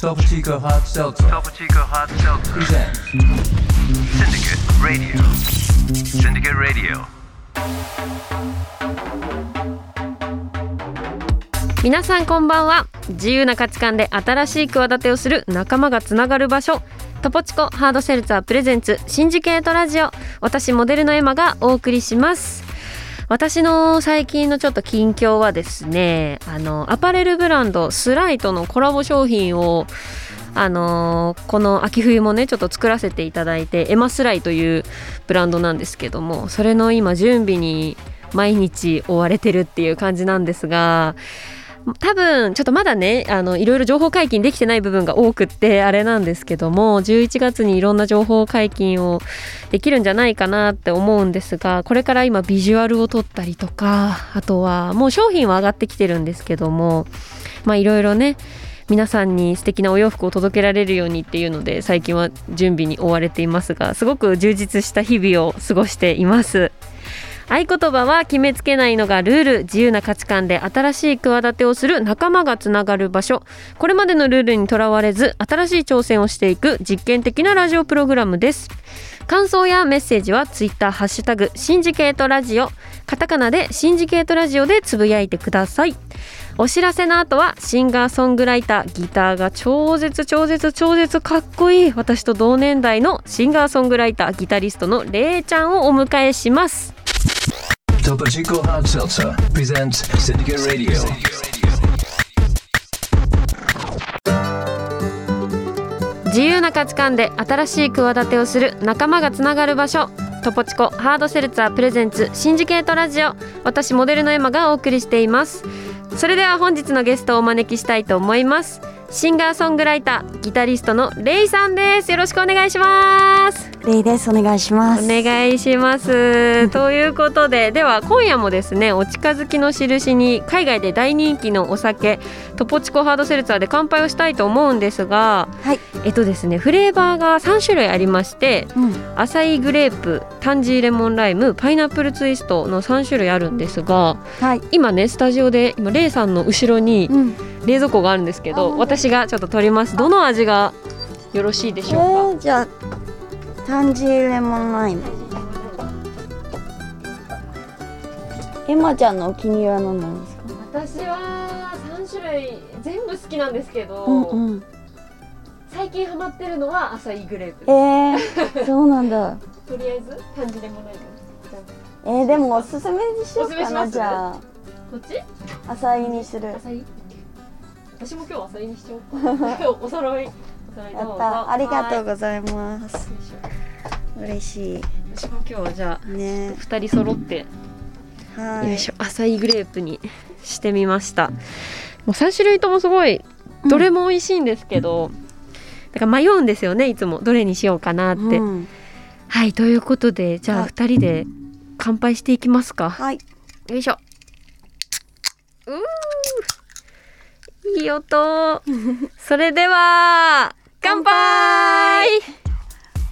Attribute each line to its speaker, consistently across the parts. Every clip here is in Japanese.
Speaker 1: トプチー
Speaker 2: コハッチ
Speaker 1: セ
Speaker 2: ルツシン
Speaker 1: ット・ラディオシンディケッ・
Speaker 3: 皆さんこんばんは。自由な価値観で新しい企てをする仲間がつながる場所。トポチコハードセルツァープレゼンツシンジケートラジオ私モデルのエマがお送りします。私の最近のちょっと近況はですねあのアパレルブランドスライとのコラボ商品をあのーこの秋冬もねちょっと作らせていただいてエマスライというブランドなんですけどもそれの今準備に毎日追われてるっていう感じなんですが多分ちょっとまだねあのいろいろ情報解禁できてない部分が多くってあれなんですけども11月にいろんな情報解禁をできるんじゃないかなって思うんですがこれから今ビジュアルを撮ったりとかあとはもう商品は上がってきてるんですけどもまあいろいろね皆さんに素敵なお洋服を届けられるようにっていうので最近は準備に追われていますがすごく充実した日々を過ごしています。合言葉は決めつけないのがルール。自由な価値観で新しい企てをする仲間がつながる場所。これまでのルールにとらわれず新しい挑戦をしていく実験的なラジオプログラムです。感想やメッセージはツイッターハッシュタグシンジケートラジオ。カタカナでシンジケートラジオでつぶやいてください。お知らせの後はシンガーソングライターギターが超絶超絶超絶かっこいい私と同年代のシンガーソングライターギタリストのレイちゃんをお迎えします。
Speaker 1: Topo Chico Hot Seltzer presents Syndicate Radio.
Speaker 3: 自由な価値観で新しい企てをする仲間がつながる場所。トポチコハードセルツァープレゼンツシンジケートラジオ私モデルのエマがお送りしています。それでは本日のゲストをお招きしたいと思います。シンガーソングライターギタリストのレイさんです。よろしくお願いします。
Speaker 4: レイです。お願いします。
Speaker 3: お願いします ということででは今夜もですねお近づきの印に海外で大人気のお酒トポチコハードセルツァーで乾杯をしたいと思うんですが
Speaker 4: はい。
Speaker 3: えっとですねフレーバーが3種類ありまして
Speaker 4: うん。
Speaker 3: アサイグレープタンジーレモンライムパイナップルツイストの3種類あるんですが
Speaker 4: はい。
Speaker 3: 今ねスタジオで今レイさんの後ろに
Speaker 4: うん。
Speaker 3: 冷蔵庫があるんですけど
Speaker 4: あ
Speaker 3: 私がちょっと取りますどの味がよろしいでしょうか？
Speaker 4: えー、じゃあタンジーレモンライム。エマちゃんのお気に入りは何なんですか？
Speaker 3: 私は3種類全部好きなんですけど、
Speaker 4: うんうん。
Speaker 3: 最近ハマってるのはアサイグレープ
Speaker 4: えー、そうなんだ。
Speaker 3: とりあえずタンジーレモンライ
Speaker 4: えー、でもおすすめにしようかなじゃあ
Speaker 3: こっち？
Speaker 4: アサイにする。
Speaker 3: 私も今日アサイにしちゃおうか今日お揃い
Speaker 4: やった。ありがとう
Speaker 3: は
Speaker 4: ございます。嬉し
Speaker 3: 私も今日はじゃあ
Speaker 4: い。ね。
Speaker 3: 二人揃って、
Speaker 4: はい。
Speaker 3: よいしょアサイグレープにしてみましたもう3種類ともすごいどれも美味しいんですけど、だから迷うんですよねいつもどれにしようかなって、
Speaker 4: うん。
Speaker 3: はいということでじゃあ
Speaker 4: はい
Speaker 3: 2人で乾杯していきますか、
Speaker 4: はい。
Speaker 3: よいしょうーいい音 それでは乾杯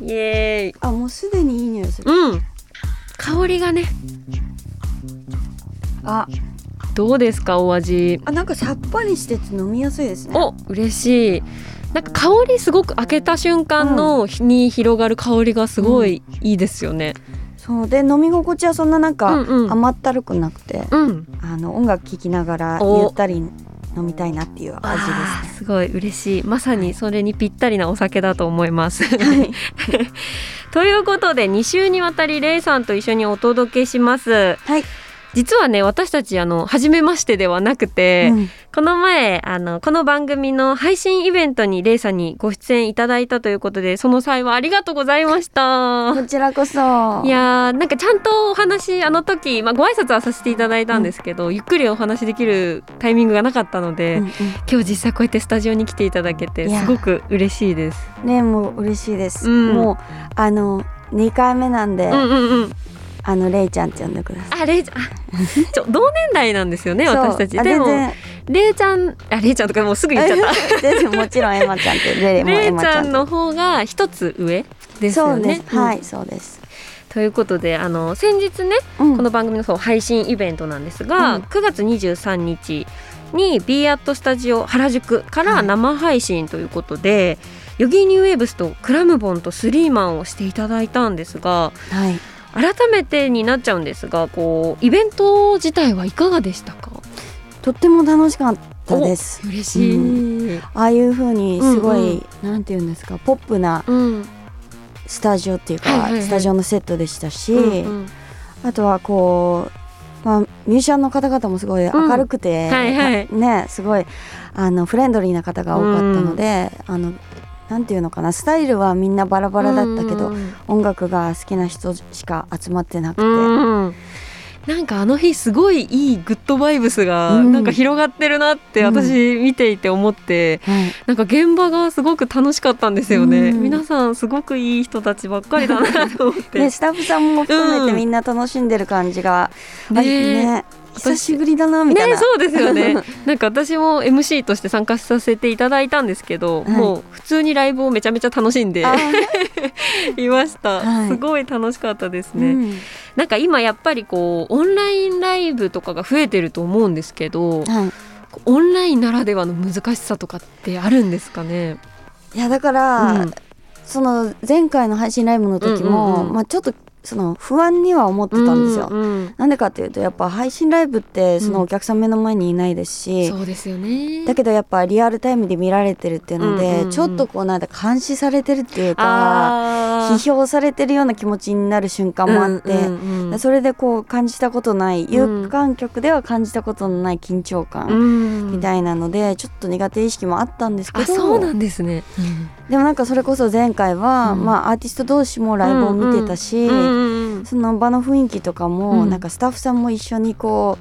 Speaker 3: イエーイ。
Speaker 4: あ、もうすでにいい匂いする。
Speaker 3: うん。香りがね。
Speaker 4: あ、
Speaker 3: どうですかお味？
Speaker 4: あ、なんかさっぱりしてて飲みやすいですね。
Speaker 3: お嬉しい。なんか香りすごく開けた瞬間のに広がる香りがすごいいいですよね。
Speaker 4: そう。で飲み心地はそんななんか
Speaker 3: うんうん。
Speaker 4: 甘ったるくなくて、
Speaker 3: うん。
Speaker 4: あの音楽聴きながら
Speaker 3: お。
Speaker 4: ゆったり飲みたいなっていう味
Speaker 3: あー
Speaker 4: です
Speaker 3: ごい嬉しい。まさにそれにぴったりなお酒だと思います。
Speaker 4: ね。はい、
Speaker 3: ということで2週にわたりレイさんと一緒にお届けします。
Speaker 4: はい、
Speaker 3: 実はね私たちあの初めましてではなくて、
Speaker 4: うん
Speaker 3: この前あのこの番組の配信イベントにレイさんにご出演いただいたということでその際はありがとうございました
Speaker 4: こちらこそ。
Speaker 3: いやーなんかちゃんとお話あの時、まあ、ご挨拶はさせていただいたんですけど、ゆっくりお話できるタイミングがなかったので、
Speaker 4: うんうん
Speaker 3: 今日実際こうやってスタジオに来ていただけてすごく嬉しいです。
Speaker 4: ねもう嬉しいです。
Speaker 3: うん
Speaker 4: もうあの2回目なんで、
Speaker 3: うんうんうん。
Speaker 4: あのレイちゃんって呼んでください。
Speaker 3: あレイちゃんあ ちょ同年代なんですよね私たち。
Speaker 4: あ
Speaker 3: でもレイちゃんあレイちゃんとかもうすぐ言っちゃった。
Speaker 4: 全然もちろんエマちゃんってレイも
Speaker 3: レイ
Speaker 4: エマちゃん
Speaker 3: ちゃんの方が一つ上ですよね。
Speaker 4: そうです、
Speaker 3: うん
Speaker 4: はいそうです。
Speaker 3: ということであの先日ね
Speaker 4: うん
Speaker 3: この番組のそう配信イベントなんですが、
Speaker 4: うん
Speaker 3: 9月23日に b アットスタジオ原宿から生配信ということで、 Yogee New Waves とクラムボンとスリーマンをしていただいたんですが
Speaker 4: はい
Speaker 3: 改めてになっちゃうんですがこうイベント自体はいかがでしたか？
Speaker 4: とっても楽しかったです。
Speaker 3: 嬉しい、
Speaker 4: ああいう風にすごい、
Speaker 3: うん
Speaker 4: なんていうんですかポップな
Speaker 3: うん。
Speaker 4: スタジオっていうか、
Speaker 3: はいはいはい。
Speaker 4: スタジオのセットでしたし、
Speaker 3: うんうん。
Speaker 4: あとはこう、まあ、ミュージシャンの方々もすごい明るくて、
Speaker 3: うんはいはい。
Speaker 4: ねすごいあのフレンドリーな方が多かったので、あのなんていうのかなスタイルはみんなバラバラだったけど、
Speaker 3: うん
Speaker 4: 音楽が好きな人しか集まってなくて、
Speaker 3: うんなんかあの日すごいいいグッドバイブスが
Speaker 4: うん。
Speaker 3: なんか広がってるなって
Speaker 4: うん。
Speaker 3: 私見ていて思って、
Speaker 4: はい。
Speaker 3: なんか現場がすごく楽しかったんですよね、
Speaker 4: うん。
Speaker 3: 皆さんすごくいい人たちばっかりだなと思って、
Speaker 4: ね、スタッフさんも含め
Speaker 3: うん。
Speaker 4: てみんな楽しんでる感じが、あ
Speaker 3: ね。
Speaker 4: ね久しぶりだなみたいな、
Speaker 3: ねそうですよね。なんか私も MC として参加させていただいたんですけど、
Speaker 4: はい。
Speaker 3: もう普通にライブをめちゃめちゃ楽しんで
Speaker 4: あ
Speaker 3: いました、
Speaker 4: はい。
Speaker 3: すごい楽しかったですね、
Speaker 4: うん。
Speaker 3: なんか今やっぱりこうオンラインライブとかが増えてると思うんですけど
Speaker 4: はい。
Speaker 3: オンラインならではの難しさとかってあるんですかね？
Speaker 4: いやだから、
Speaker 3: うん。
Speaker 4: その前回の配信ライブの時も、
Speaker 3: うんうんうん。
Speaker 4: まあ、ちょっとその不安には思ってたんですよ。
Speaker 3: うんうん。
Speaker 4: なんでかっていうとやっぱ配信ライブってそのお客さん目の前にいないですし、
Speaker 3: そうですよね。
Speaker 4: だけどやっぱリアルタイムで見られてるっていうので、
Speaker 3: うんうんうん。
Speaker 4: ちょっとこうなんだ監視されてるっていうか批評されてるような気持ちになる瞬間もあって、
Speaker 3: うんうんうん
Speaker 4: それでこう感じたことない
Speaker 3: ん。
Speaker 4: 有観客では感じたことのない緊張
Speaker 3: う
Speaker 4: 感
Speaker 3: ん。
Speaker 4: みたいなのでちょっと苦手意識もあったんですけど
Speaker 3: あそうなんですね、
Speaker 4: でもなんかそれこそ前回は、
Speaker 3: うん。
Speaker 4: まあアーティスト同士もライブを見てたし、
Speaker 3: うんうんうん
Speaker 4: その場の雰囲気とかも、
Speaker 3: うん。
Speaker 4: なんかスタッフさんも一緒にこ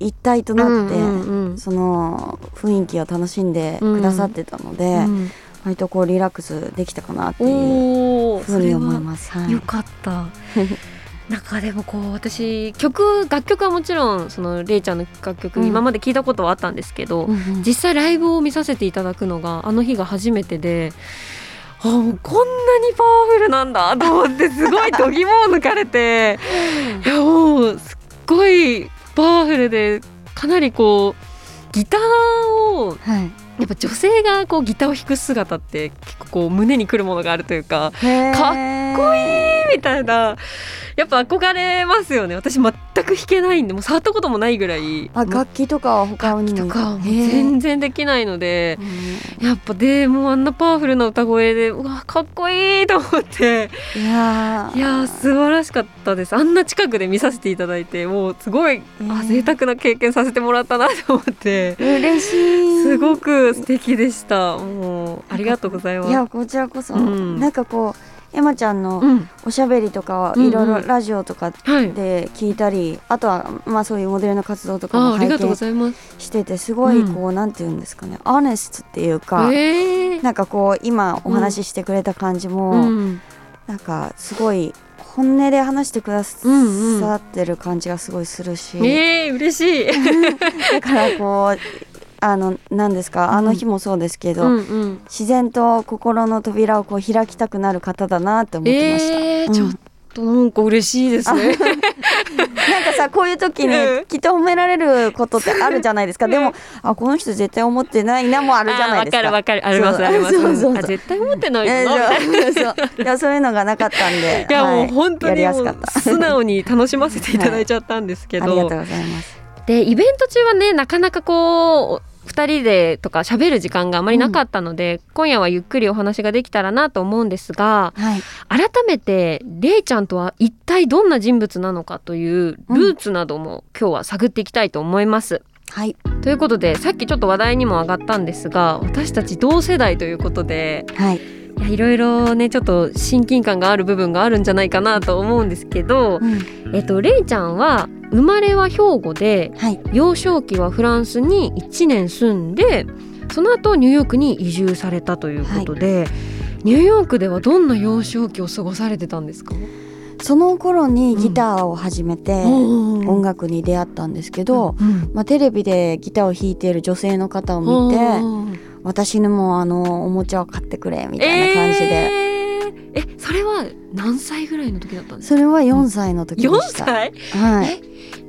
Speaker 4: う一体となって、
Speaker 3: うんうんうん
Speaker 4: その雰囲気を楽しんでくださってたので、
Speaker 3: うん。
Speaker 4: 割とこうリラックスできたかなっていうふうに思い
Speaker 3: す
Speaker 4: ます。はい。
Speaker 3: よかった。なんかでもこう私曲楽曲はもちろんそのレイちゃんの楽曲、
Speaker 4: うん
Speaker 3: 今まで聞いたことはあったんですけど、
Speaker 4: うんうん
Speaker 3: 実際ライブを見させていただくのがあの日が初めてで。あもうこんなにパワフルなんだと思ってすごい度肝を抜かれて いやもうすっごいパワフルでかなりこうギターを
Speaker 4: はい
Speaker 3: やっぱ女性がこうギターを弾く姿って結構こう胸にくるものがあるというかかっこいいみたいな。やっぱ憧れますよね。私全く弾けないんでもう触ったこともないぐらい。
Speaker 4: あ楽器とかは他にも。
Speaker 3: とか全然できないのでやっぱでもうあんなパワフルな歌声でうわかっこいいと思って。
Speaker 4: うんいやー。
Speaker 3: いやー素晴らしかったです。あんな近くで見させていただいてもうすごい、あ
Speaker 4: ー。
Speaker 3: 贅沢な経験させてもらったなと思って。
Speaker 4: 嬉しい。
Speaker 3: すごく素敵でした。もうありがとうございます。
Speaker 4: いやこちらこそ、
Speaker 3: うん。
Speaker 4: なんかこうエマちゃんの
Speaker 3: うん。
Speaker 4: おしゃべりとか
Speaker 3: うんうん。
Speaker 4: いろいろラジオとか
Speaker 3: はい。
Speaker 4: で聞いたり、あとはまあそういうモデルの活動とかも拝見しててすごい
Speaker 3: うん。
Speaker 4: こう、なんて言うんですかねアネストっていうか、
Speaker 3: えー。
Speaker 4: なんかこう今お話ししてくれた感じも、
Speaker 3: うん。
Speaker 4: なんかすごい本音で話してくださ
Speaker 3: うんうん
Speaker 4: ってる感じがすごいするし、
Speaker 3: えー、嬉しい。
Speaker 4: だからこうあの何ですか？あの日もそうですけど、
Speaker 3: うんうん。
Speaker 4: 自然と心の扉をこう開きたくなる方だなって思ってました。
Speaker 3: えー、
Speaker 4: うん。
Speaker 3: ちょっとなんか嬉しいですね。
Speaker 4: なんかさこういう時に
Speaker 3: うん。
Speaker 4: きっと褒められることってあるじゃないですか。でもあこの人絶対思ってないなもあるじゃないですか。
Speaker 3: わかるわかるありますあります。絶対思ってない
Speaker 4: え
Speaker 3: よな。みたいな
Speaker 4: ーそう。いやそういうのがなかったんで
Speaker 3: いや、
Speaker 4: は
Speaker 3: もう本当にもう
Speaker 4: やすかった。
Speaker 3: 素直に楽しませていただいちゃったんですけど、
Speaker 4: ありがとうございます。
Speaker 3: でイベント中はねなかなかこう2人でとか喋る時間があまりなかったので、今夜はゆっくりお話ができたらなと思うんですが
Speaker 4: はい。
Speaker 3: 改めてレイちゃんとは一体どんな人物なのかというルーツなども今日は探っていきたいと思います。
Speaker 4: はい。
Speaker 3: ということでさっきちょっと話題にも上がったんですが私たち同世代ということで
Speaker 4: はい
Speaker 3: いやいろいろねちょっと親近感がある部分があるんじゃないかなと思うんですけど、
Speaker 4: うん。
Speaker 3: えっと、レイちゃんは生まれは兵庫で
Speaker 4: はい。
Speaker 3: 幼少期はフランスに1年住んでその後ニューヨークに移住されたということで、ニューヨークではどんな幼少期を過ごされてたんですか、
Speaker 4: その頃にギターを始めて音
Speaker 3: 音
Speaker 4: 楽に出会ったんですけど、
Speaker 3: うん
Speaker 4: まあ、テレビでギターを弾いている女性の方を見て
Speaker 3: うん
Speaker 4: 私にもあのおもちゃを買ってくれみたいな感じで、
Speaker 3: えそれは何歳ぐらいの時だったんですか？
Speaker 4: それは4歳の時で
Speaker 3: 4
Speaker 4: した、
Speaker 3: 歳？
Speaker 4: はい。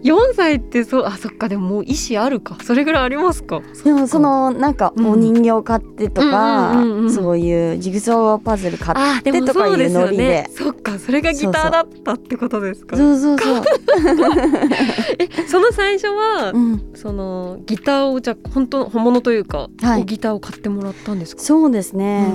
Speaker 3: 4歳ってそうあそっかでももう意思あるか。それぐらいありますか？
Speaker 4: でもそのなんか
Speaker 3: うん。
Speaker 4: お人形買ってとか、そういうジグソーパズル買
Speaker 3: あ
Speaker 4: ってとかいうノリで。
Speaker 3: そっかそれがギターだったってことですか？
Speaker 4: そうそうそう、
Speaker 3: えその最初は、
Speaker 4: うん、
Speaker 3: そのギターをじゃあ本当本物というか、
Speaker 4: はい
Speaker 3: ギターを買ってもらったんですか
Speaker 4: そうですね、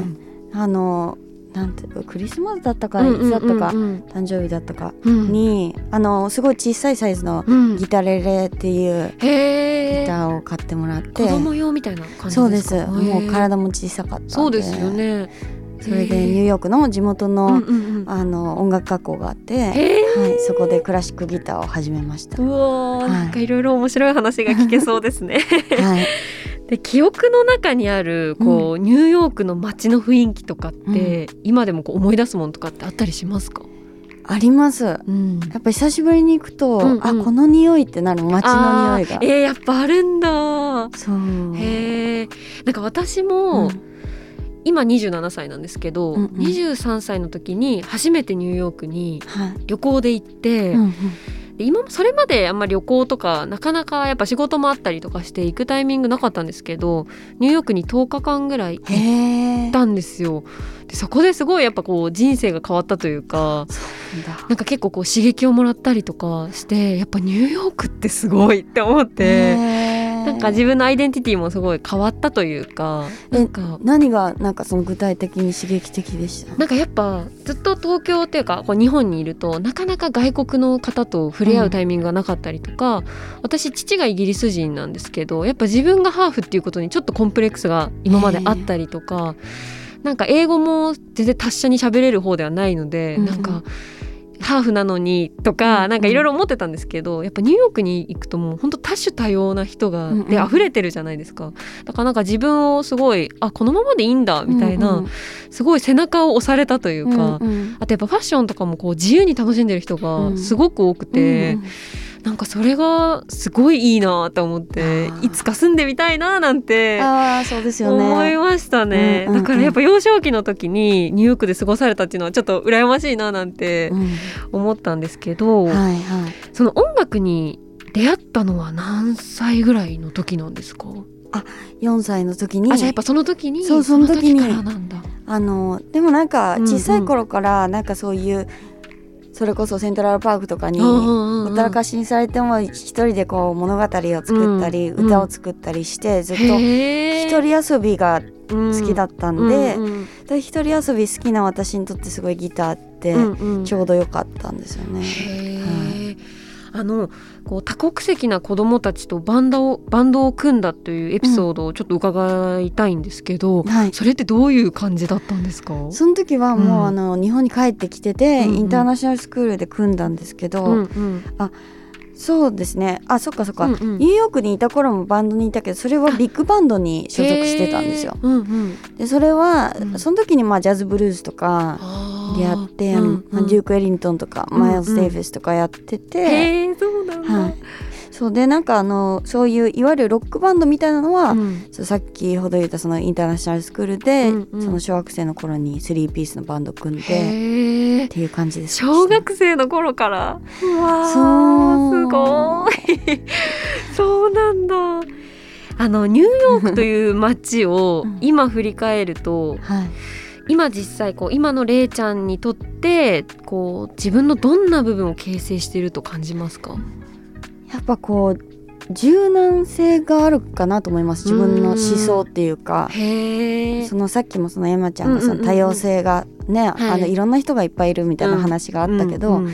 Speaker 3: うん
Speaker 4: あのなんてクリスマスだったかいつだったか、
Speaker 3: うん
Speaker 4: 誕生日だったか
Speaker 3: うん。うん
Speaker 4: に、あのすごい小さいサイズの
Speaker 3: うん
Speaker 4: ギタレレっていうギターを買ってもらって、
Speaker 3: 子供用みたいな感じですか？
Speaker 4: そうです。もう体も小さかった
Speaker 3: そうですよね。
Speaker 4: それでニューヨークの地元の,、
Speaker 3: うんうんうん。
Speaker 4: あの音楽学校があって、はい、そこでクラシックギターを始めました。
Speaker 3: うわー、
Speaker 4: はい。
Speaker 3: なんかいろいろ面白い話が聞けそうですね。
Speaker 4: はい、
Speaker 3: で記憶の中にあるこう、ニューヨークの街の雰囲気とかって、今でもこう思い出すものとかってあったりしますか？
Speaker 4: あります。や
Speaker 3: うん、
Speaker 4: っぱ久しぶりに行くと、
Speaker 3: うんうん
Speaker 4: あこの匂いってなる街の匂いが。
Speaker 3: えー、やっぱあるんだ。
Speaker 4: そう。
Speaker 3: へえ。なんか私も、
Speaker 4: うん
Speaker 3: 今27歳なんですけど、
Speaker 4: うんうん
Speaker 3: 23歳の時に初めてニューヨークに
Speaker 4: はい。
Speaker 3: 旅行で行って、
Speaker 4: うんうん
Speaker 3: で今もそれまであんまり旅行とかなかなかやっぱ仕事もあったりとかして行くタイミングなかったんですけどニューヨークに10日間ぐらい行っ。たんですよ。でそこですごいやっぱこう人生が変わったというか
Speaker 4: なん
Speaker 3: か結構こう刺激をもらったりとかしてやっぱニューヨークってすごいって思って。なんか自分のアイデンティティもすごい変わったというか
Speaker 4: え
Speaker 3: なんか
Speaker 4: 何がなんかその具体的に刺激的でした？
Speaker 3: なんかやっぱずっと東京っていうかこう日本にいるとなかなか外国の方と触れ合うタイミングがなかったりとか、私父がイギリス人なんですけどやっぱ自分がハーフっていうことにちょっとコンプレックスが今まであったりとかなんか英語も全然達者に喋れる方ではないので、
Speaker 4: うんうん
Speaker 3: なんか。ハーフなのにとか、
Speaker 4: うん。
Speaker 3: なんかいろいろ思ってたんですけどやっぱニューヨークに行くともう本当多種多様な人が、
Speaker 4: うんうん。
Speaker 3: で溢れてるじゃないですか。だからなんか自分をすごいあこのままでいいんだみたいな、
Speaker 4: うん
Speaker 3: すごい背中を押されたという
Speaker 4: うん
Speaker 3: か、
Speaker 4: うんうん
Speaker 3: あとやっぱファッションとかもこう自由に楽しんでる人がすごく多くて、
Speaker 4: うん
Speaker 3: なんかそれがすごいいいなと思っていつか住んでみたいななんて
Speaker 4: ああそうですよ
Speaker 3: 思い
Speaker 4: ね。
Speaker 3: ましたね、
Speaker 4: うんうんうん。
Speaker 3: だからやっぱ幼少期の時にニューヨークで過ごされたっていうのはちょっと羨ましいななんて
Speaker 4: うん。
Speaker 3: 思ったんですけど、
Speaker 4: はいはい。
Speaker 3: その音楽に出会ったのは何歳ぐらいの時なんですか、
Speaker 4: 4歳の時に。
Speaker 3: あじゃあやっぱその時に
Speaker 4: そうその時に。
Speaker 3: からなんだ。
Speaker 4: あのでもなんか
Speaker 3: うんうん。
Speaker 4: 小さい頃からなんかそういう、それこそセントラルパークとかにほったらかしにされても一人でこう物語を作ったり、
Speaker 3: うん。
Speaker 4: 歌を作ったりしてずっと一人遊びが好きだったんで,、一人遊び好きな私にとってすごいギターってちょうど良かったんですよね。
Speaker 3: あのこう多国籍な子どもたちとバンドをバンドを組んだというエピソードをちょっと伺いたいんですけど、
Speaker 4: はい。
Speaker 3: それってどういう感じだったんですか？
Speaker 4: その時はもう、
Speaker 3: うん。
Speaker 4: あの日本に帰ってきてて、
Speaker 3: うんうん。
Speaker 4: インターナショナルスクールで組んだんですけど、
Speaker 3: うんうん
Speaker 4: そうですね。あそっかそっか、
Speaker 3: うんうん。
Speaker 4: ニューヨークにいた頃もバンドにいたけどそれはビッグバンドに所属してたんですよ。
Speaker 3: うんうん。
Speaker 4: でそれは、
Speaker 3: うん。
Speaker 4: その時にまあジャズブルースとかでやって、
Speaker 3: うんうん。
Speaker 4: まあデューク・エリントンとか、マイルス・デイビスとかやってて、
Speaker 3: そうなんだ、
Speaker 4: はい、そうでなんかあのそういういわゆるロックバンドみたいなのは、
Speaker 3: うん。
Speaker 4: さっきほど言ったそのインターナショナルスクールで、
Speaker 3: うんうん。
Speaker 4: その小学生の頃にスリーピースのバンド組んでっていう感じです。
Speaker 3: 小学生の頃から？うわすごい。そうなんだ。あのニューヨークという街を
Speaker 4: うん。
Speaker 3: 今振り返ると
Speaker 4: はい。
Speaker 3: 今実際こう今のれいちゃんにとってこう自分のどんな部分を形成していると感じますか？
Speaker 4: やっぱこう柔軟性があるかなと思います。自分の思想っていうか。そのさっきもそのエマちゃんがそ
Speaker 3: うんうんうん。うん
Speaker 4: の多様性がね、
Speaker 3: はい。
Speaker 4: あのいろんな人がいっぱいいるみたいな話があったけど、
Speaker 3: うんうん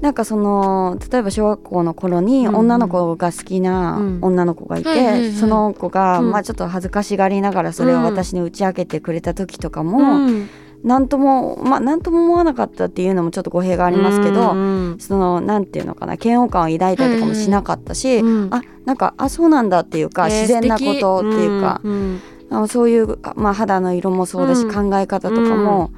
Speaker 4: なんかその例えば小学校の頃に
Speaker 3: うん。うん
Speaker 4: 女の子が好きな
Speaker 3: うん。
Speaker 4: 女の子がいて、その子が、
Speaker 3: うん。
Speaker 4: まあちょっと恥ずかしがりながらそれを私に打ち明けてくれた時とかも、
Speaker 3: うん
Speaker 4: なんともまあなんとも思わなかったっていうのもちょっと語弊がありますけど、
Speaker 3: うん
Speaker 4: そのなんていうのかな嫌悪感を抱いたりとかもしなかったし、
Speaker 3: うん
Speaker 4: あなんかあそうなんだっていうか、
Speaker 3: えー
Speaker 4: 自然なことっていうか、
Speaker 3: うん
Speaker 4: あのそういう、あまあ、肌の色もそうだし、
Speaker 3: うん。
Speaker 4: 考え方とかも、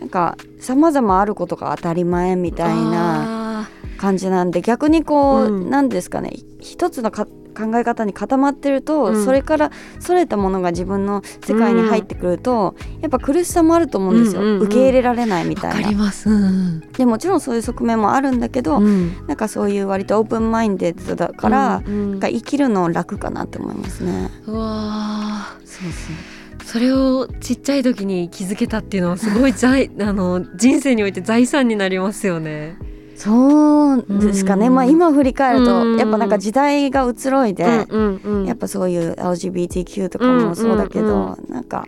Speaker 4: なんか様々あることが当たり前みたいな
Speaker 3: あ
Speaker 4: 感じなんで逆にこう、
Speaker 3: うん。
Speaker 4: なんですかね一つのか考え方に固まってると、
Speaker 3: うん。
Speaker 4: それからそれたものが自分の世界に入ってくると、やっぱ苦しさもあると思うんですよ、
Speaker 3: うんうんうん。
Speaker 4: 受け入れられないみ
Speaker 3: わ
Speaker 4: たいな。
Speaker 3: かります。うん。
Speaker 4: でもちろんそういう側面もあるんだけど、
Speaker 3: うん。
Speaker 4: なんかそういう割とオープンマインデッドだから、
Speaker 3: うんうん。
Speaker 4: 生きるの楽かなって思いますね。
Speaker 3: うわー。
Speaker 4: そうそう。
Speaker 3: それをちっちゃい時に気づけたっていうのはすごい財 あの人生において財産になりますよね。
Speaker 4: そうですかね、
Speaker 3: うん。
Speaker 4: まあ今振り返ると、
Speaker 3: うん。
Speaker 4: やっぱなんか時代が移ろいで、やっぱそういう LGBTQ とかもそうだけど、なんか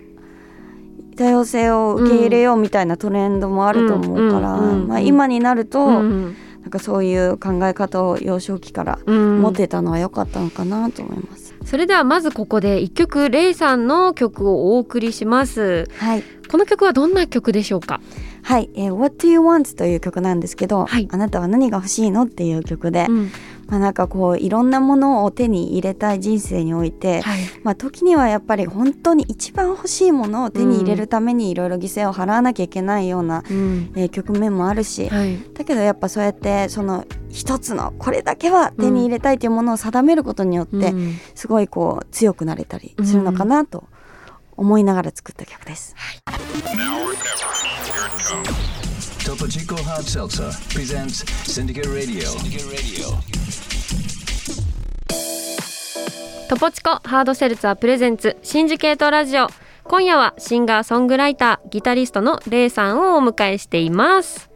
Speaker 4: 多様性を受け入れようみたいなトレンドもあると思うから、まあ、今になると、
Speaker 3: うん
Speaker 4: なんかそういう考え方を幼少期から
Speaker 3: うん
Speaker 4: 持てたのは良かったのかなと思います。
Speaker 3: それではまずここで一曲レイさんの曲をお送りします。
Speaker 4: はい。
Speaker 3: この曲はどんな曲でしょうか？
Speaker 4: はい、えー What Do You Want という曲なんですけど、
Speaker 3: はい
Speaker 4: あなたは何が欲しいのっていう曲で、
Speaker 3: うん
Speaker 4: まあ、なんかこういろんなものを手に入れたい人生において、
Speaker 3: はい。
Speaker 4: まあ、時にはやっぱり本当に一番欲しいものを手に入れるためにいろいろ犠牲を払わなきゃいけないような、
Speaker 3: うん
Speaker 4: えー局面もあるし、
Speaker 3: はい。
Speaker 4: だけどやっぱそうやってその一つのこれだけは手に入れたいというものを定めることによって、
Speaker 3: うん
Speaker 4: すごいこう強くなれたりするのかなと思いながら作った曲です。
Speaker 1: Topo Chico Hard Seltzer presents Syndicate Radio. Syndicate Radio.
Speaker 3: トポチコハードセルツァープレゼンツシンジケートラジオ今夜はシンガーソングライターギタリストのレイさんをお迎えしています、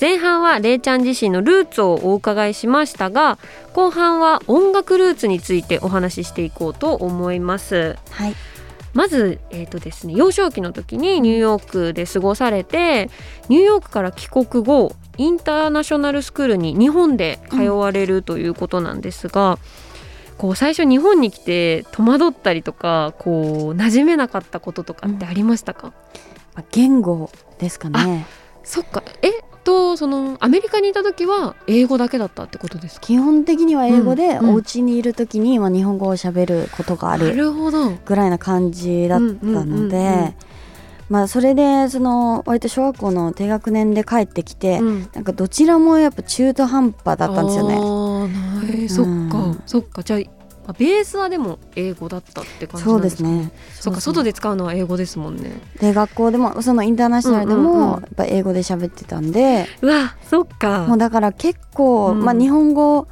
Speaker 3: 前半はレイちゃん自身のルーツをお伺いしましたが後半は音楽ルーツについてお話ししていこうと思います
Speaker 4: はい、
Speaker 3: まず、えーとですね、幼少期の時にニューヨークで過ごされてニューヨークから帰国後インターナショナルスクールに日本で通われるということなんですが、こう最初日本に来て戸惑ったりとかこう馴染めなかったこととかってありましたか、
Speaker 4: まあ言語ですかね。
Speaker 3: そっか。えっとそのアメリカにいた時は英語だけだったってことですか？
Speaker 4: 基本的には英語で、
Speaker 3: うんうん。
Speaker 4: お家にいる時に、まあ、日本語を喋ることがあ
Speaker 3: な
Speaker 4: るぐらいな感じだったの
Speaker 3: うんうんうんうん。
Speaker 4: でまあそれでその割と小学校の低学年で帰ってきて、
Speaker 3: うん。
Speaker 4: なんかどちらもやっぱ中途半端だったんですよね。
Speaker 3: あーない。そっか、
Speaker 4: うん。
Speaker 3: そっか。じゃあまあベースはでも英語だったって感じ
Speaker 4: そう
Speaker 3: なんでか
Speaker 4: ですすね。
Speaker 3: そっか外で使うのは英語ですもんね。
Speaker 4: で学校でもそのインターナショナルで
Speaker 3: うんうん。うん
Speaker 4: もやっぱ英語で喋ってたんで、
Speaker 3: うわそっか。
Speaker 4: もうだから結構、
Speaker 3: うん。
Speaker 4: まあ日本語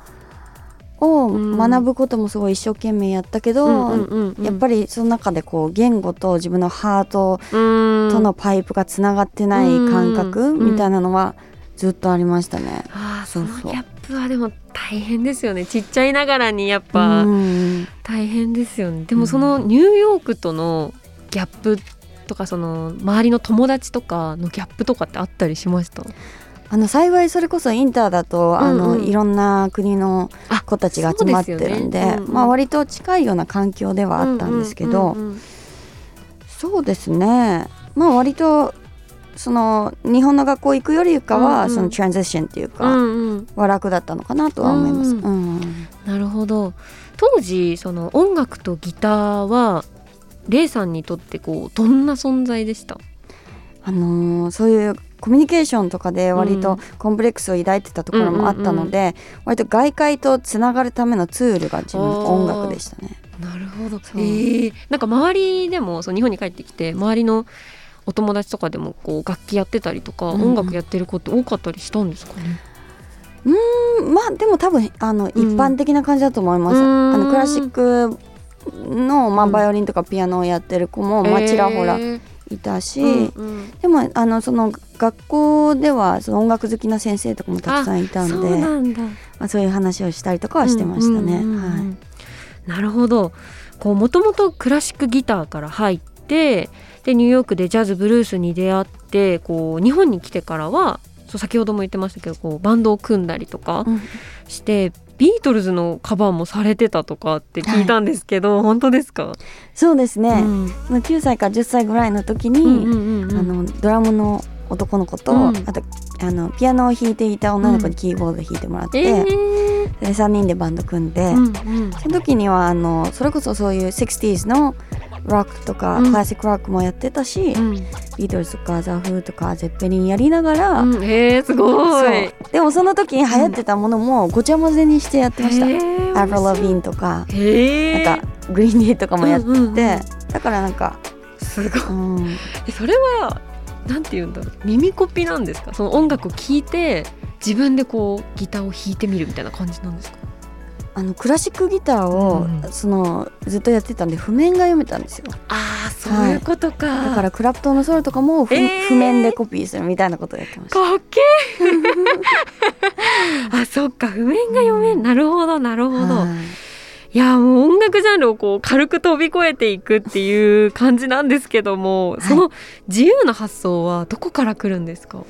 Speaker 4: を
Speaker 3: うん。
Speaker 4: 学ぶこともすごい一生懸命やったけど、やっぱ
Speaker 3: り
Speaker 4: りその中でこう言語と自分のハート
Speaker 3: と
Speaker 4: とのパイプがつながってない感覚
Speaker 3: うん。
Speaker 4: みたいなのはずっとありましたね。
Speaker 3: あーそ
Speaker 4: そう。そう
Speaker 3: プはでも大変ですよね。ちっちゃいながらにやっぱ
Speaker 4: うん。
Speaker 3: 大変ですよね。でもそのニューヨークとのギャップとかその周りの友達とかのギャップとかってあったりしました？
Speaker 4: あの幸いそれこそインターだと、あの
Speaker 3: うんうん。
Speaker 4: いろんな国の
Speaker 3: あ
Speaker 4: 子たちが集まってるんでまあ割と近いような環境ではあったんですけど、そうですね。まあ割とその日本の学校行くよりかは、
Speaker 3: うんうん。
Speaker 4: そのトランジションっていう
Speaker 3: う
Speaker 4: か、
Speaker 3: んうん。
Speaker 4: は楽だったのかなとは思います。
Speaker 3: うん。
Speaker 4: うん
Speaker 3: なるほど。当時その音楽とギターはレイさんにとってこうどんな存在でした？
Speaker 4: あのーそういうコミュニケーションとかで割と
Speaker 3: うん。
Speaker 4: コンプレックスを抱いてたところもあったので、割と外界とつながるためのツールが自分の音楽でしたね。
Speaker 3: なるほど。えーなんか周りでもそう日本に帰ってきて周りのお友達とかでもこう楽器やってたりとか、
Speaker 4: うん。
Speaker 3: 音楽やってる子って多かったりしたんですかね？
Speaker 4: うんまあでも多分あの一般的な感じだと思います。
Speaker 3: うん。
Speaker 4: あのクラシックの、まあ、
Speaker 3: うん。
Speaker 4: バイオリンとかピアノをやってる子も、まあ、ちらほら
Speaker 3: えー
Speaker 4: いたし、
Speaker 3: うんうん。
Speaker 4: でもあのその学校ではその音楽好きな先生とかもたくさんいたんでまあ、そういう話をしたりとかはしてましたね。はい。
Speaker 3: なるほど。こうもともとクラシックギターから入ってでニューヨークでジャズブルースに出会ってこう日本に来てからはそう先ほども言ってましたけどこうバンドを組んだりとか
Speaker 4: うん。
Speaker 3: して、ビートルズのカバーもされてたとかって聞いたんですけど、本当ですか、
Speaker 4: そうですね、
Speaker 3: うん。
Speaker 4: まあ9歳から10歳ぐらいの時に、ドラムの男の子と、
Speaker 3: うん。
Speaker 4: あとあのピアノを弾いていた女の子にキーボード弾いてもらって、
Speaker 3: えー。
Speaker 4: で3人でバンド組んで、
Speaker 3: うんうん。
Speaker 4: その時にはあのそれこそそういう 60s のロックとか、
Speaker 3: うん。
Speaker 4: クラシックロックもやってたし、
Speaker 3: うん。
Speaker 4: ビートルズとかザ・フーとかゼッペリンやりながら、
Speaker 3: うん。へえすごい。
Speaker 4: でもその時に流行ってたものもごちゃ混ぜにしてやってました、アブラ・ラビーンとか、なんかグリーンデーとかもやって、
Speaker 3: うんうんうん。
Speaker 4: だからなんか、
Speaker 3: すごい。
Speaker 4: うん、
Speaker 3: えそれはなんて言うんだろう。耳コピなんですか？その音楽を聴いて自分でこうギターを弾いてみるみたいな感じなんですか？
Speaker 4: あのクラシックギターを、
Speaker 3: うん。
Speaker 4: そのずっとやってたんで譜面が読めたんですよ。
Speaker 3: ああそういうことか、
Speaker 4: だからクラプトンのソロとかも譜,、
Speaker 3: えー。
Speaker 4: 譜面でコピーするみたいなことをやってました。
Speaker 3: かっけー。あそっか。譜面が読めん。なるほどなるほど、
Speaker 4: はい。
Speaker 3: いやもう音楽ジャンルをこう軽く飛び越えていくっていう感じなんですけども、
Speaker 4: い。
Speaker 3: その自由な発想はどこから来るんですか？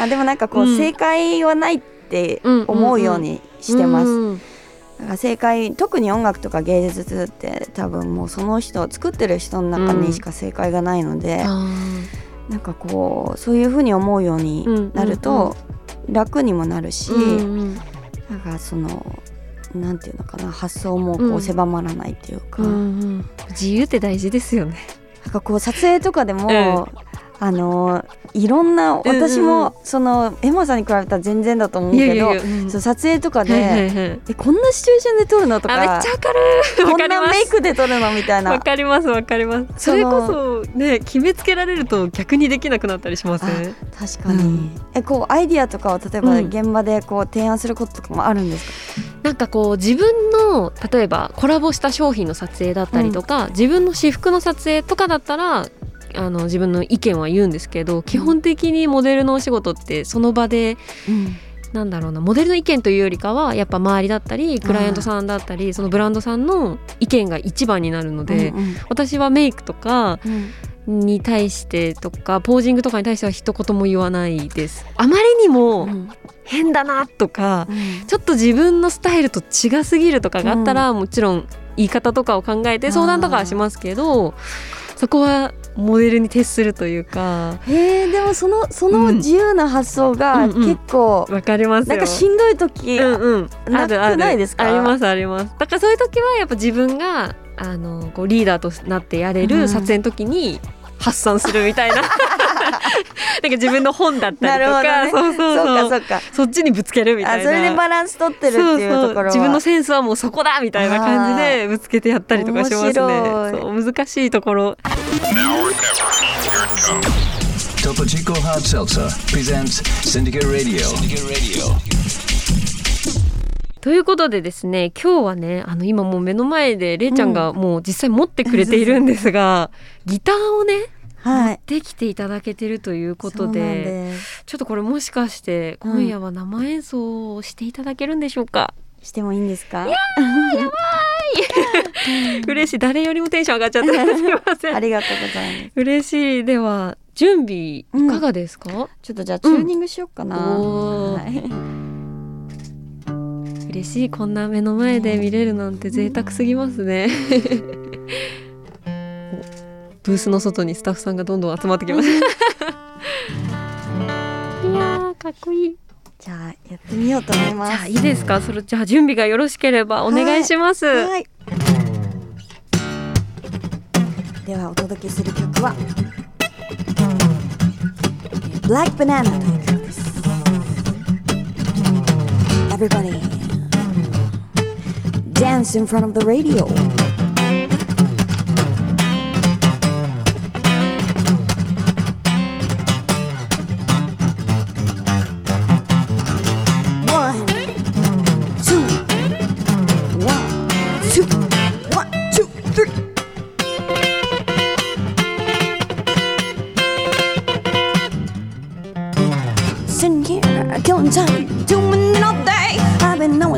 Speaker 4: あでもなんかこう、
Speaker 3: うん。
Speaker 4: 正解はないって思うようにしてます、
Speaker 3: うん
Speaker 4: だから正解特に音楽とか芸術って多分もうその人作ってる人の中にしか正解がないので、
Speaker 3: あ
Speaker 4: なんかこうそういうふうに思うようになると楽にもなるし、
Speaker 3: ーうんうん。
Speaker 4: なんかそのなんていうのかな発想もこ
Speaker 3: うん
Speaker 4: う狭まらないっていうか、
Speaker 3: うんうん。自由って大事ですよね。
Speaker 4: なんかこう撮影とかでも、
Speaker 3: うん
Speaker 4: あのいろんな
Speaker 3: うんうん。
Speaker 4: 私もそのエマさんに比べたら全然だと思うけど撮影とかで、えこんなシチュエーションで撮るのとか
Speaker 3: あめっちゃわかる。
Speaker 4: こんなメイクで撮るのみたいな。
Speaker 3: わかりますわかります。それこそね決めつけられると逆にできなくなったりします？ね。
Speaker 4: 確かに、
Speaker 3: うん。
Speaker 4: えこうアイディアとかを例えば
Speaker 3: うん。
Speaker 4: 現場でこう提案することとかもあるんですか、
Speaker 3: なんかこう自分の例えばコラボした商品の撮影だったりとか、自分の私服の撮影とかだったらあの自分の意見は言うんですけど基本的にモデルのお仕事ってその場でなんだろうなモデルの意見というよりかはやっぱ周りだったりクライアントさんだったりそのブランドさんの意見が一番になるので、
Speaker 4: うんうん。
Speaker 3: 私はメイクとか
Speaker 4: うん。
Speaker 3: に対してとかポージングとかに対しては一言も言わないです。あまりにも
Speaker 4: うん。
Speaker 3: 変だなとか、
Speaker 4: うん。
Speaker 3: ちょっと自分のスタイルと違すぎるとかがあったら、もちろん言い方とかを考えて相談とかはしますけどそこはモデルに徹するというか。
Speaker 4: へえでもそのその自由な発想が
Speaker 3: うんうん。
Speaker 4: 結構、
Speaker 3: わかりますよ。
Speaker 4: なんかしんどい時、
Speaker 3: うんうん、
Speaker 4: なくないですか？
Speaker 3: ありますあります。だからそういう時はやっぱ自分があのこうリーダーとなってやれ
Speaker 4: うん。
Speaker 3: る撮影の時に発散するみたいな なんか自分の本だったりとか、
Speaker 4: ね。
Speaker 3: そうそうそう。
Speaker 4: そうかそうか。
Speaker 3: そっちにぶつけるみたいな。
Speaker 4: あそれでバランス取ってるっていうところは。
Speaker 3: そうそう自分のセンスはもうそこだみたいな感じでぶつけてやったりとかしますね。
Speaker 4: 面白い。
Speaker 3: そう難しいところ。
Speaker 1: Topo Chico Hard Seltzer presents Syndicate Radio. Syndicate Radio.
Speaker 3: ということでですね今日はねあの今もう目の前でれいちゃんがもう実際持ってくれているんですが、ギターをね
Speaker 4: はい。
Speaker 3: できていただけてるということで
Speaker 4: です。
Speaker 3: ちょっとこれもしかして今夜は生演奏をしていただけるんでしょうか、
Speaker 4: してもいいんですか？
Speaker 3: 嬉しい。誰よりもテンション上がっちゃってすいません。
Speaker 4: ありがとうございます。
Speaker 3: 嬉しい。では準備いかがですか、
Speaker 4: ちょっとじゃあチューニングしようかな、
Speaker 3: おー。
Speaker 4: はい。
Speaker 3: 嬉しい。こんな目の前で見れるなんて贅沢すぎますね。おブースの外にスタッフさんがどんどん集まってきましたいやーかっこいい。
Speaker 4: じゃあやってみようと思います。
Speaker 3: じゃあいいですか？それじゃあ準備がよろしければお願いします、
Speaker 4: はい。ではお届けする曲は「Black Banana」という曲です。Everybody dance in front of the radio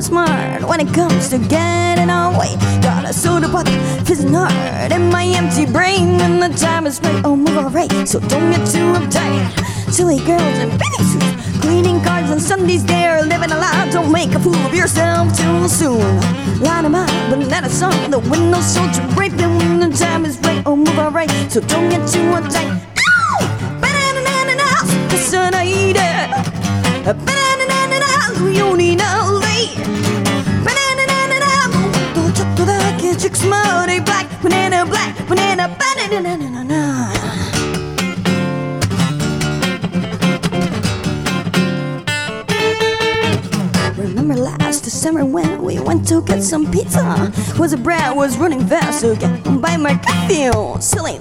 Speaker 4: smart when it comes to getting away. Got a soda pop, fizzing hard in my empty brain. And the time is right, oh, move alright. So don't get too uptight. Silly girls in bathing suits, cleaning cars on Sundays. They're living a lie. Don't make a fool of yourself too soon. Line 'em up, us on the window so to them when the time is right. Oh, move alright. So don't get too uptight. Ow! Banana in the house, it's an idea. A banana in the house, we only know Banana, banana, 몸도 적도다게 죽스머리 black banana, black banana, banana, banana, banana. Remember last December when we went to get some pizza? Was a bread was running fast to get by my coffee. Silly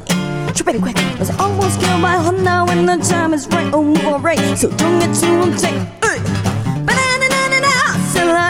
Speaker 4: tripping quick. Was almost killed by Honda when the time is right. Oh, move alright. So don't get too uptight.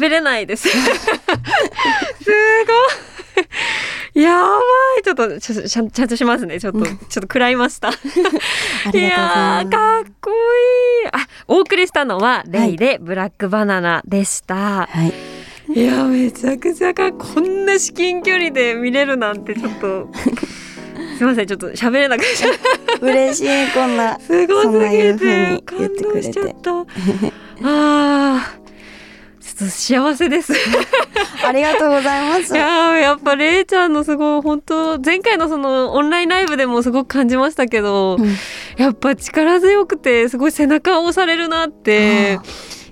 Speaker 3: 喋れないです。すごい。やばい。ちょっとちょちゃんちゃんとしますね。ちょっとちょっと食らいました。
Speaker 4: あ
Speaker 3: いや。かっこいい。あお送りしたのはレイでブラックバナナでした、
Speaker 4: はい。
Speaker 3: い、やめちゃくちゃかっこんな至近距離で見れるなんてちょっと。すいませんちょっと喋れなくて
Speaker 4: 嬉しい、こんな。
Speaker 3: すごすぎて感
Speaker 4: 言ってくれ
Speaker 3: 動してちゃった。あー幸せです
Speaker 4: ありがとうございます
Speaker 3: い。やーやっぱれいちゃんのすごい本当前回のそのオンラインライブでもすごく感じましたけど、
Speaker 4: うん
Speaker 3: やっぱ力強くてすごい背中を押されるなって
Speaker 4: あ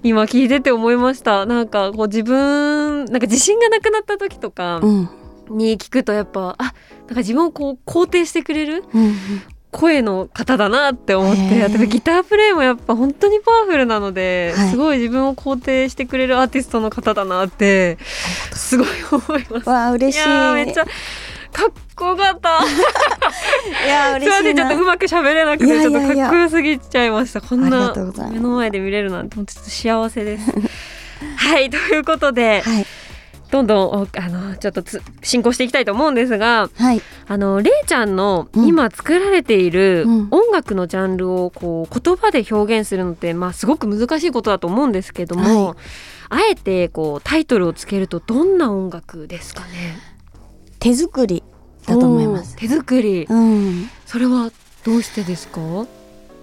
Speaker 3: 今聞いてて思いましたなんかこう自分なんか自信がなくなった時とか
Speaker 4: うん。
Speaker 3: に聞くとやっぱあなんか自分をこう肯定してくれる
Speaker 4: うん。
Speaker 3: 声の方だなって思ってやっぱギタープレイもやっぱ本当にパワフルなので、
Speaker 4: はい
Speaker 3: すごい自分を肯定してくれるアーティストの方だなってすごい思います。
Speaker 4: わあ、嬉しい。
Speaker 3: いやーめっちゃかっこよかった。
Speaker 4: いや嬉しい
Speaker 3: ちょっとうまく喋れなくてちょっとかっこよすぎちゃいましたこんな目の前で見れるなんて本当ちょっと幸せです。はいということで
Speaker 4: はい。
Speaker 3: どんどんおあのちょっとつ進行していきたいと思うんですが
Speaker 4: はい。
Speaker 3: あのれいちゃんの
Speaker 4: うん。
Speaker 3: 今作られている
Speaker 4: うん。
Speaker 3: 音楽のジャンルをこう言葉で表現するのってまあすごく難しいことだと思うんですけども、
Speaker 4: は
Speaker 3: あえてこうタイトルをつけるとどんな音楽ですかね？
Speaker 4: 手作りだと思います。
Speaker 3: 手作り、
Speaker 4: うん。
Speaker 3: それはどうしてですか、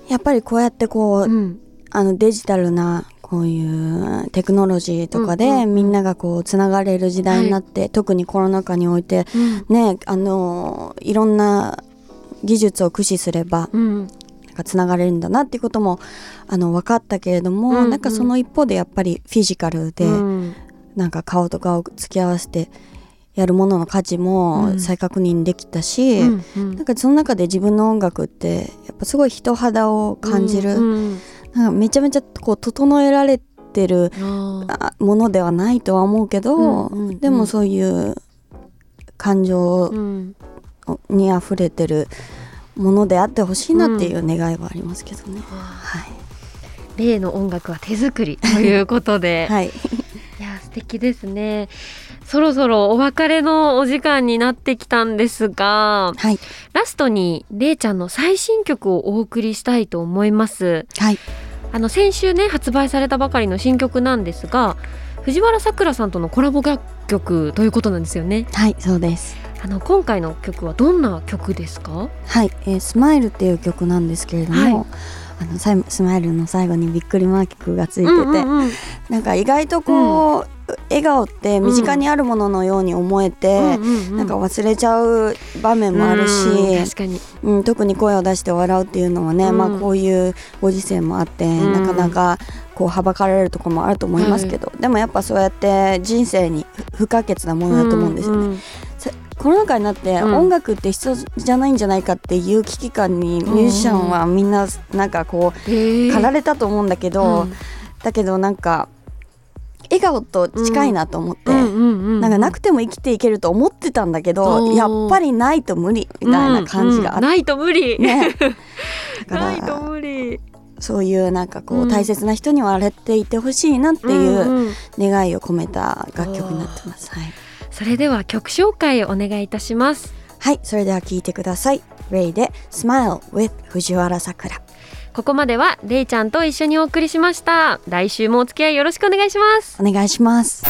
Speaker 4: やっぱりこうやってこう、
Speaker 3: うん
Speaker 4: あのデジタルなこういうテクノロジーとかでみんながこうつながれる時代になって、特にコロナ禍においてねあのいろんな技術を駆使すれば
Speaker 3: うん。
Speaker 4: なんかつながれるんだなっていうこともあの分かったけれども、
Speaker 3: うんうん。
Speaker 4: なんかその一方でやっぱりフィジカルで、
Speaker 3: うん。
Speaker 4: なんか顔と顔を突き合わせてやるものの価値
Speaker 3: う
Speaker 4: も
Speaker 3: ん。
Speaker 4: 再確認できたし、
Speaker 3: うんうん。
Speaker 4: なんかその中で自分の音楽ってやっぱすごい人肌を感じる、
Speaker 3: うんうん
Speaker 4: なんかめちゃめちゃこう整えられてるものではないとは思うけど、
Speaker 3: うんうんうん
Speaker 4: でもそういう感情
Speaker 3: うん。
Speaker 4: にあふれてるものであってほしいなっていう願いはありますけどね。はい、
Speaker 3: 例の音楽は手作りということで、
Speaker 4: はい、
Speaker 3: いや素敵ですね。そろそろお別れのお時間になってきたんですが
Speaker 4: はい、
Speaker 3: ラストにれいちゃんの最新曲をお送りしたいと思います。
Speaker 4: はい、
Speaker 3: あの先週ね発売されたばかりの新曲なんですが藤原さくらさんとのコラボ楽曲ということなんですよね。
Speaker 4: はい、そうです。
Speaker 3: あの今回の曲はどんな曲ですか？
Speaker 4: はい、えースマイルっていう曲なんですけれども、
Speaker 3: はい。
Speaker 4: あのスマイルの最後にびっくりマークがついてて、
Speaker 3: うんうんうん。
Speaker 4: なんか意外とこう、笑顔って身近にあるもののように思えて、なんか忘れちゃう場面もあるし、
Speaker 3: うん確かに。
Speaker 4: うん、特に声を出して笑うっていうのはね、
Speaker 3: うん。
Speaker 4: まあこういうご時世もあって、
Speaker 3: ん。
Speaker 4: なかなかこうはばかられるところもあると思いますけど、でもやっぱそうやって人生に不不可欠なものだと思うんですよね。
Speaker 3: うんうん
Speaker 4: さコロナ禍になって
Speaker 3: うん。
Speaker 4: 音楽って必要じゃないんじゃないかっていう危機感にミュージシャンはみんななんかこう駆られたと思うんだけど、
Speaker 3: うん。
Speaker 4: だけどなんか笑顔と近いなと思って、なんかなくても生きていけると思ってたんだけ
Speaker 3: お
Speaker 4: ど
Speaker 3: ー
Speaker 4: やっぱりないと無理みたいな感じがあって、
Speaker 3: うんうんないと無理、
Speaker 4: ね。
Speaker 3: ないと
Speaker 4: ら
Speaker 3: 無理。
Speaker 4: そういうなんかこ
Speaker 3: う
Speaker 4: うん。大切な人には笑っていてほしいなってい
Speaker 3: ん
Speaker 4: うん。願いを込めた楽曲になってます。はい、
Speaker 3: それでは曲紹介をお願いいたします。
Speaker 4: はい、それでは聴いてください。レイで Smile with 藤原さくら。
Speaker 3: ここまではレイちゃんと一緒にお送りしました。来週もお付き合いよろしくお願いします。
Speaker 4: お願いします。